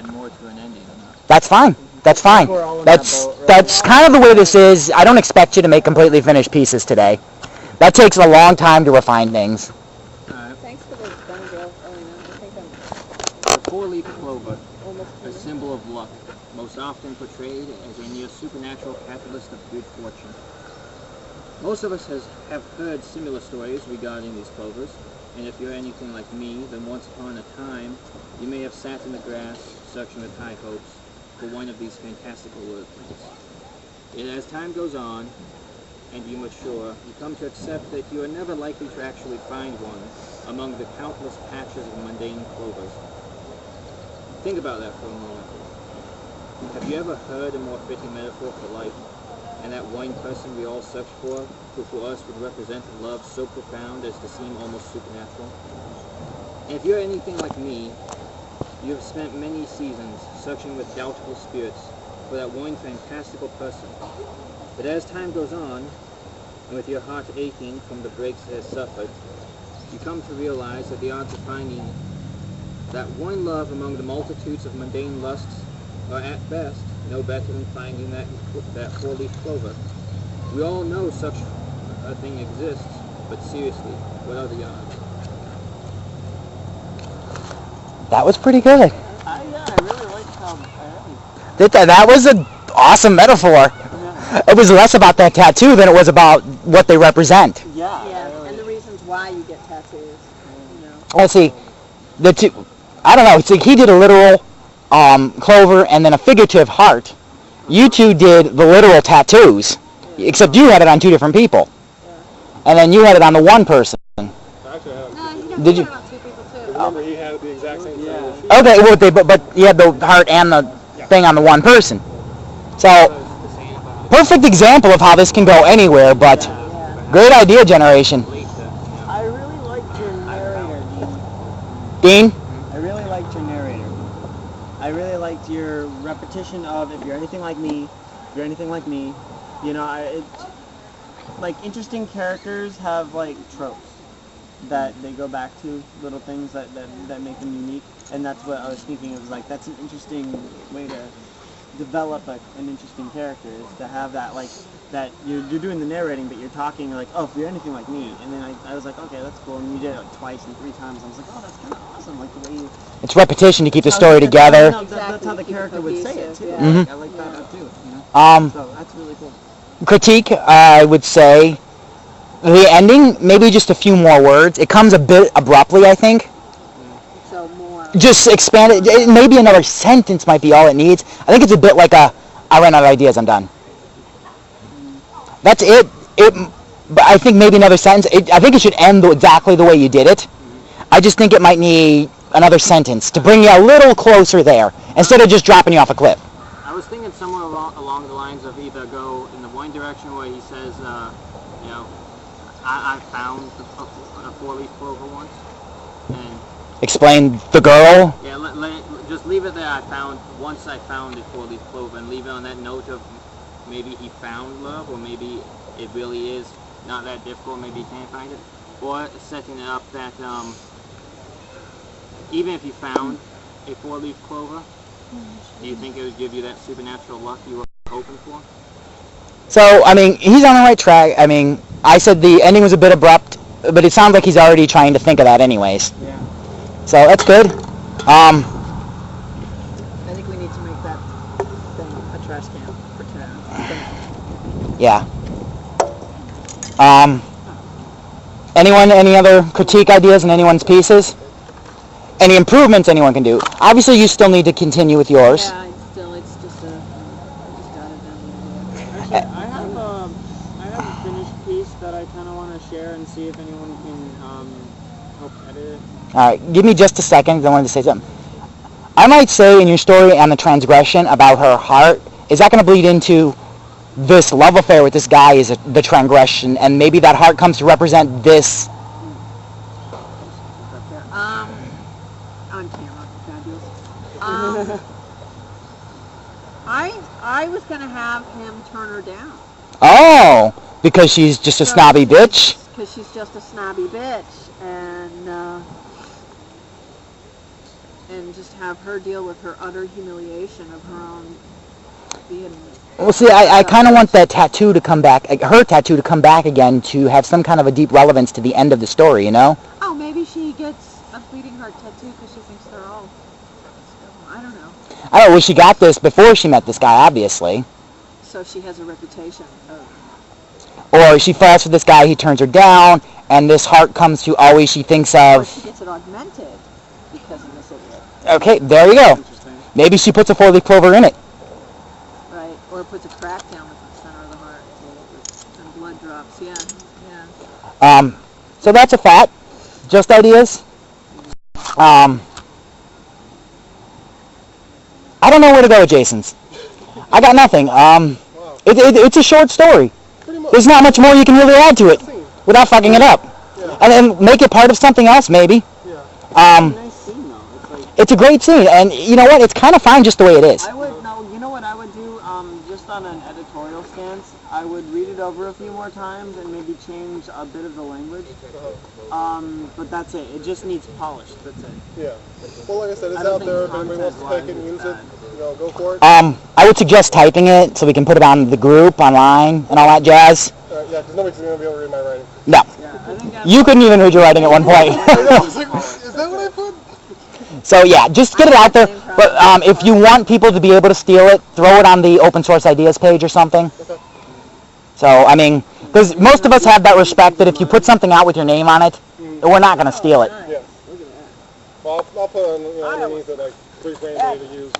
add more to an ending or not. That's fine. That's fine. We're all in That's that right? that's kind of the way this is. I don't expect you to make completely finished pieces today. That takes a long time to refine things. Alright. Thanks for the gun drill. Oh, no, I think I'm The four-leaf clover, a symbol of luck, most often portrayed as a near supernatural catalyst of good fortune. Most of us has, have heard similar stories regarding these clovers, and if you're anything like me, then once upon a time, you may have sat in the grass, searching with high hopes for one of these fantastical word plants. Yet as time goes on, and you mature, you come to accept that you are never likely to actually find one among the countless patches of mundane clovers. Think about that for a moment. Have you ever heard a more fitting metaphor for life? And that one person we all search for, who for us would represent a love so profound as to seem almost supernatural? And if you're anything like me, you have spent many seasons searching with doubtful spirits for that one fantastical person. But as time goes on, and with your heart aching from the breaks it has suffered, you come to realize that the odds of finding that one love among the multitudes of mundane lusts are at best no better than finding that, that four-leaf clover. We all know such a thing exists, but seriously, what are the odds? That was pretty good. I, yeah, I really liked how. I That, that was an awesome metaphor. yeah. It was less about that tattoo than it was about what they represent. Yeah. Yeah, really- and the reasons why you get tattoos, you know. Let's see. The two, I don't know. See, he did a literal um, clover and then a figurative heart. You two did the literal tattoos, except you had it on two different people, and then you had it on the one person. Actually, I had you got Did you- two people too. remember he had the exact same Yeah. thing. Okay, well, they, but, but you had the heart and the thing on the one person. So, The same about perfect example of how this can go anywhere, but great idea generation. Lisa, you know. I really liked your narrator, Dean. Dean? I really liked your narrator. I really liked your repetition of if you're anything like me, if you're anything like me, you know, I, it, like interesting characters have like tropes that they go back to, little things that, that, that make them unique, and that's what I was thinking. It was like that's an interesting way to develop a, an interesting character is to have that like that you're, you're doing the narrating, but you're talking like, oh, if you're anything like me, and then I, I was like, okay, that's cool, and you did it like twice and three times. I was like, oh, that's kind of awesome, like the way you It's repetition to keep the story that's- together. no, that- that's how the Exactly, keep it character would say it too. yeah. Mhm. I like that too. You know, Um, so that's really cool. critique, I would say the ending, maybe just a few more words. It comes a bit abruptly, I think. So more. Just expand it. it- Maybe another sentence might be all it needs. I think it's a bit like a, I ran out of ideas, I'm done. That's it. It, but I think maybe another sentence. It, I think it should end exactly the way you did it. I just think it might need another sentence to bring you a little closer there instead of just dropping you off a cliff. I was thinking somewhere along, along the lines of either go in the one direction where he says, uh, you know, I, I found a, a four-leaf clover once, and Explain the girl. yeah, let, let just leave it there. I found once I found a four-leaf clover, and leave it on that note of maybe he found love, or maybe it really is not that difficult. Maybe he can't find it, or setting it up that um, even if you found a four-leaf clover, do you think it would give you that supernatural luck you were hoping for? So, I mean, he's on the right track. I mean, I said the ending was a bit abrupt, but it sounds like he's already trying to think of that anyways. Yeah. So that's good. Um, I think we need to make that thing a trash can for town. yeah. Um, anyone, any other critique ideas in anyone's pieces? Any improvements anyone can do? Obviously, you still need to continue with yours. Yeah, it's still, it's just a, I just got it done. Actually, I have a, I have a finished piece that I kind of want to share and see if anyone can um, help All right, give me just a second I wanted to say something. I might say in your story on the transgression about her heart, is that going to bleed into this love affair with this guy is a, the transgression, and maybe that heart comes to represent this? Um, on camera, fabulous. Um, I, I was gonna have him turn her down. Oh, because she's just a So snobby bitch. Cause she's just a snobby bitch, and, uh, and just have her deal with her utter humiliation of her own being. Well, see, I, I kind of want that tattoo to come back, her tattoo to come back again to have some kind of a deep relevance to the end of the story, you know? Oh, maybe she gets a bleeding heart tattoo because she thinks they're all. I don't know. I don't well, she got this before she met this guy, obviously. So she has a reputation of. Or she falls for this guy, he turns her down, and this heart comes to always she thinks Or of. she gets it augmented because of this idiot, Okay, there you go. Maybe she puts a four-leaf clover in it. right? Or puts a crack down in the center of the heart and blood drops. Yeah, yeah. Um, so that's a fact. Just ideas. Um, I don't know where to go with Jason's. I got nothing. Um, Wow. it, it, it's a short story. There's not much more you can really add to it without fucking it up. Yeah. And then make it part of something else, maybe. Yeah. Um, nice scene though. It's a great scene, and you know what? It's kind of fine just the way it is. I would no. You know what I would do? Um, just on an editorial stance, I would read it over a few more times and maybe change a bit of the language. Um, but that's it. It just needs polish. That's it. Yeah. Well, like I said, it's I don't out there. If anybody wants to take it and content-wise use it, you know, go for it. Um, I would suggest typing it so we can put it on the group online and all that jazz. Uh, yeah, because nobody's going to be able to read my writing. No, Yeah, I think you couldn't even read your writing at one point. I know. It's like, is that what I put? So yeah, just get it out there. But um, if you want people to be able to steal it, throw it on the open source ideas page or something. So I mean, because most of us have that respect that if you put something out with your name on it, we're not going to steal it. Yeah. Well, I'll, I'll put on, you know, underneath it like free for to use.